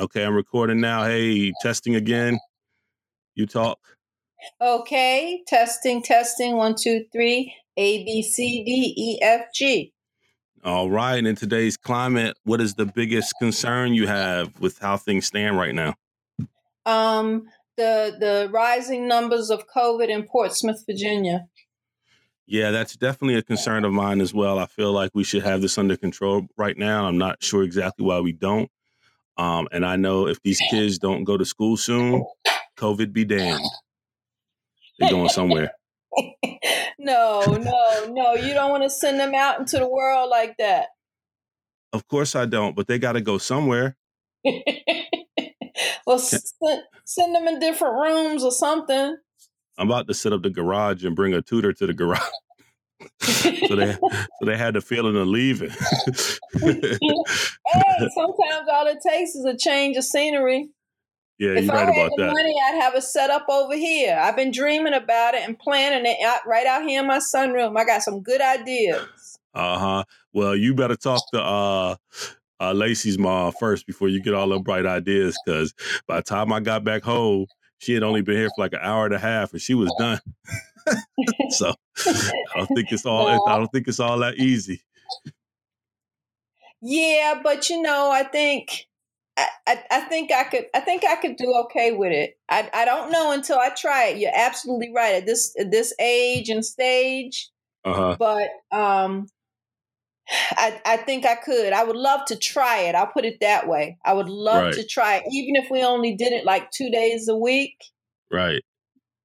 Okay, I'm recording now. Hey, testing again. You talk. Okay, testing, testing. One, two, three. A, B, C, D, E, F, G. All right. In today's climate, what is the biggest concern you have with how things stand right now? Um, the the rising numbers of COVID in Portsmouth, Virginia. Yeah, that's definitely a concern of mine as well. I feel like we should have this under control right now. I'm not sure exactly why we don't. Um, and I know if these kids don't go to school soon, COVID be damned. They're going somewhere. no, no, no. You don't want to send them out into the world like that. Of course I don't, but they got to go somewhere. well, send, send them in different rooms or something. I'm about to set up the garage and bring a tutor to the garage. so they so they had the feeling of leaving. hey, sometimes all it takes is a change of scenery. Yeah, you're right about that. Money, I'd have it set up over here. I've been dreaming about it and planning it out, right out here in my sunroom. I got some good ideas. Uh huh. Well, you better talk to uh, uh, Lacey's mom first before you get all the bright ideas. Because by the time I got back home, she had only been here for like an hour and a half, and she was done. so I don't think it's all. I don't think it's all that easy. Yeah, but you know, I think I, I, think I could I think I could do okay with it. I, I don't know until I try it. You're absolutely right at this at this age and stage. Uh-huh. But um I I think I could. I would love to try it. I'll put it that way. I would love right. to try it, even if we only did it like two days a week. Right.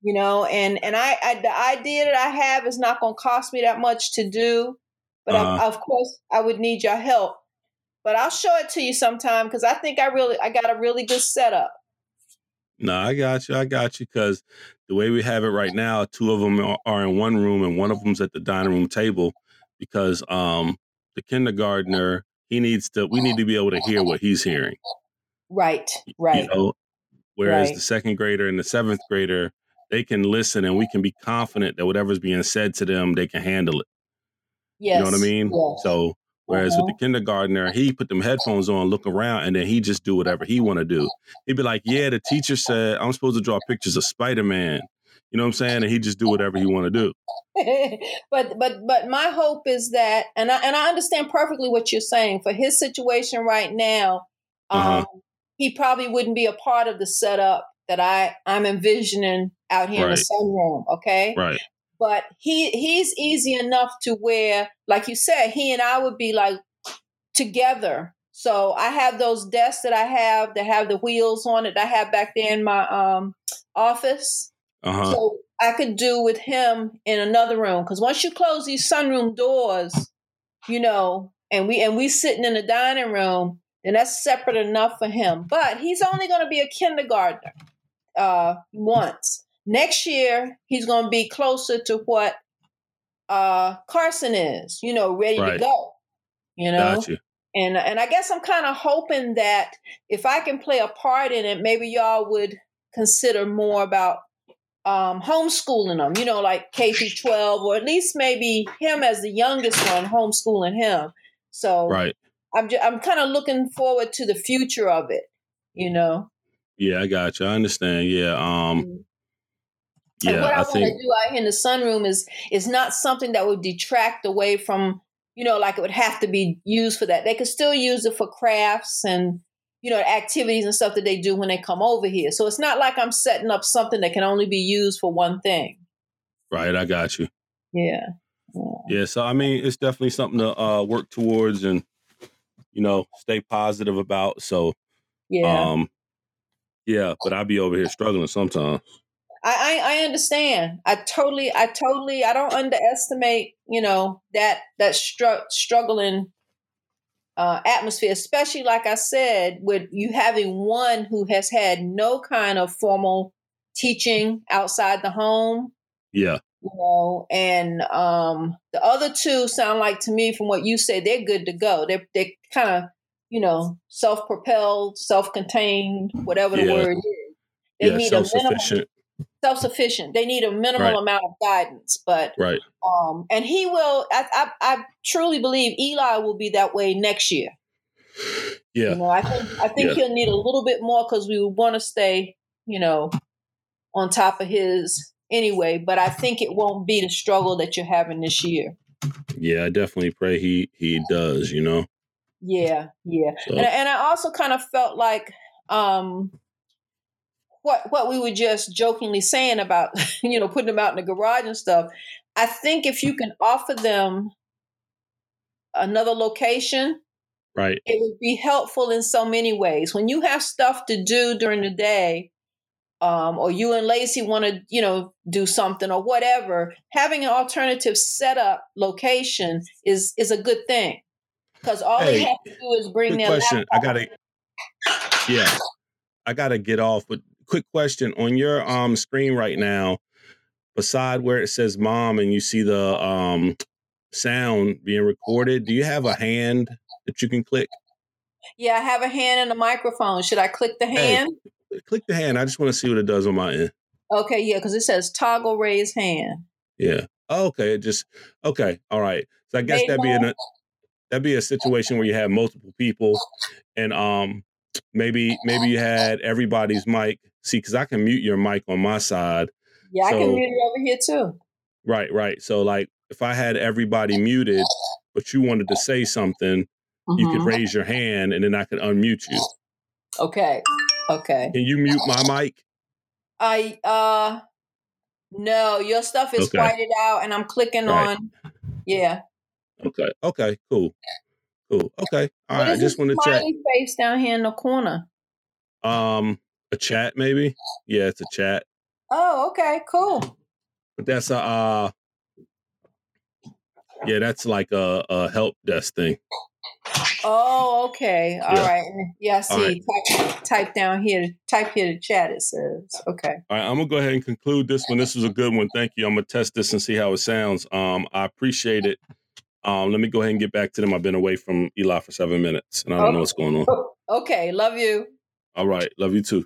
You know, and and I, I the idea that I have is not going to cost me that much to do, but uh-huh. I, of course I would need your help but I'll show it to you sometime because I think I really I got a really good setup. No, I got you. I got you because the way we have it right now, two of them are in one room and one of them's at the dining room table because um the kindergartner he needs to we need to be able to hear what he's hearing. Right. Right. You know? Whereas right. the second grader and the seventh grader, they can listen and we can be confident that whatever's being said to them, they can handle it. Yes. You know what I mean? Yes. So Whereas uh-huh. with the kindergartner, he put them headphones on, look around, and then he just do whatever he want to do. He'd be like, "Yeah, the teacher said I'm supposed to draw pictures of Spider Man." You know what I'm saying? And he just do whatever he want to do. but but but my hope is that, and I and I understand perfectly what you're saying. For his situation right now, uh-huh. um, he probably wouldn't be a part of the setup that I I'm envisioning out here right. in the sunroom. Okay, right but he he's easy enough to where, like you said, he and I would be like together. So I have those desks that I have that have the wheels on it. I have back there in my um, office. Uh-huh. So I could do with him in another room because once you close these sunroom doors, you know, and we and we sitting in the dining room, and that's separate enough for him. But he's only going to be a kindergartner uh, once. Next year, he's going to be closer to what uh, Carson is, you know, ready right. to go. You know, gotcha. and and I guess I'm kind of hoping that if I can play a part in it, maybe y'all would consider more about um, homeschooling them. You know, like K through 12, or at least maybe him as the youngest one, homeschooling him. So right. I'm just, I'm kind of looking forward to the future of it. You know. Yeah, I got you. I understand. Yeah. Um, mm-hmm. Yeah, and what I, I want to do out here in the sunroom is is not something that would detract away from you know like it would have to be used for that. They could still use it for crafts and you know activities and stuff that they do when they come over here. So it's not like I'm setting up something that can only be used for one thing. Right, I got you. Yeah. Yeah. yeah so I mean, it's definitely something to uh, work towards and you know stay positive about. So yeah. Um, yeah, but I'd be over here struggling sometimes. I, I, I understand. I totally, I totally, I don't underestimate, you know, that that str- struggling uh, atmosphere, especially like I said, with you having one who has had no kind of formal teaching outside the home. Yeah. You know, and um, the other two sound like to me, from what you say, they're good to go. They're they're kind of, you know, self propelled, self contained, whatever the yeah. word is. They yeah, need a minimum self sufficient. They need a minimal right. amount of guidance, but right. Um, and he will. I, I, I truly believe Eli will be that way next year. Yeah. You know, I think I think yeah. he'll need a little bit more because we want to stay, you know, on top of his anyway. But I think it won't be the struggle that you're having this year. Yeah, I definitely pray he he does. You know. Yeah, yeah, so. and and I also kind of felt like um what what we were just jokingly saying about you know putting them out in the garage and stuff. I think if you can offer them another location, right, it would be helpful in so many ways. When you have stuff to do during the day, um, or you and Lacey want to, you know, do something or whatever, having an alternative setup location is is a good thing because all hey, they have to do is bring their question. I gotta, yeah, I gotta get off. But quick question on your um screen right now, beside where it says "mom" and you see the um sound being recorded, do you have a hand that you can click? Yeah, I have a hand and a microphone. Should I click the hand? Hey, click the hand. I just want to see what it does on my end. Okay, yeah, because it says toggle raise hand. Yeah. Oh, okay. It just okay. All right. So I guess that'd be an that'd be a situation where you have multiple people, and um maybe maybe you had everybody's mic. See, because I can mute your mic on my side. Yeah, so, I can mute it over here too. Right, right. So like if I had everybody muted, but you wanted to say something, mm-hmm. you could mm-hmm. raise your hand and then I could unmute you. Okay. Okay. Can you mute my mic? I uh no, your stuff is okay. whited out and I'm clicking right. on yeah. Okay. Okay. Cool. Cool. Okay. All what right. I just want to check. face down here in the corner. Um, a chat maybe. Yeah, it's a chat. Oh, okay. Cool. But that's a uh, yeah, that's like a, a help desk thing. Oh, okay. All yeah. right. Yeah, see, right. type, type, down here. Type here to chat. It says okay. All right, I'm gonna go ahead and conclude this one. This was a good one. Thank you. I'm gonna test this and see how it sounds. Um, I appreciate it. Um, let me go ahead and get back to them. I've been away from Eli for seven minutes, and I don't okay. know what's going on. Okay, love you. All right, love you too.